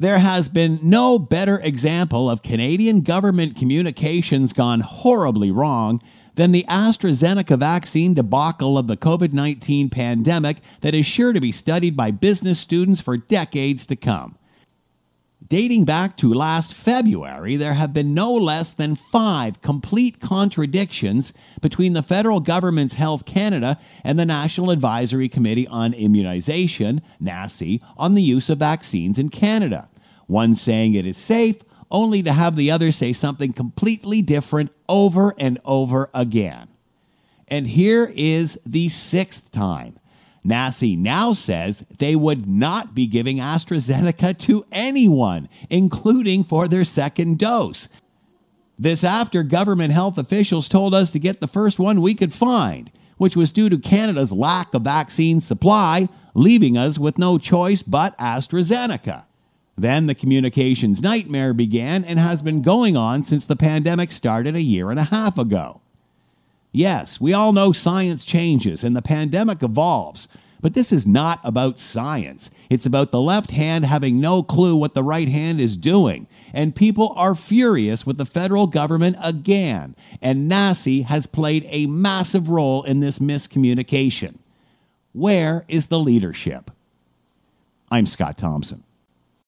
There has been no better example of Canadian government communications gone horribly wrong than the AstraZeneca vaccine debacle of the COVID 19 pandemic that is sure to be studied by business students for decades to come. Dating back to last February, there have been no less than five complete contradictions between the federal government's Health Canada and the National Advisory Committee on Immunization, NACI, on the use of vaccines in Canada. One saying it is safe, only to have the other say something completely different over and over again. And here is the sixth time. NACI now says they would not be giving AstraZeneca to anyone, including for their second dose. This after government health officials told us to get the first one we could find, which was due to Canada's lack of vaccine supply, leaving us with no choice but AstraZeneca. Then the communications nightmare began and has been going on since the pandemic started a year and a half ago. Yes, we all know science changes and the pandemic evolves, but this is not about science. It's about the left hand having no clue what the right hand is doing. And people are furious with the federal government again. And NACI has played a massive role in this miscommunication. Where is the leadership? I'm Scott Thompson.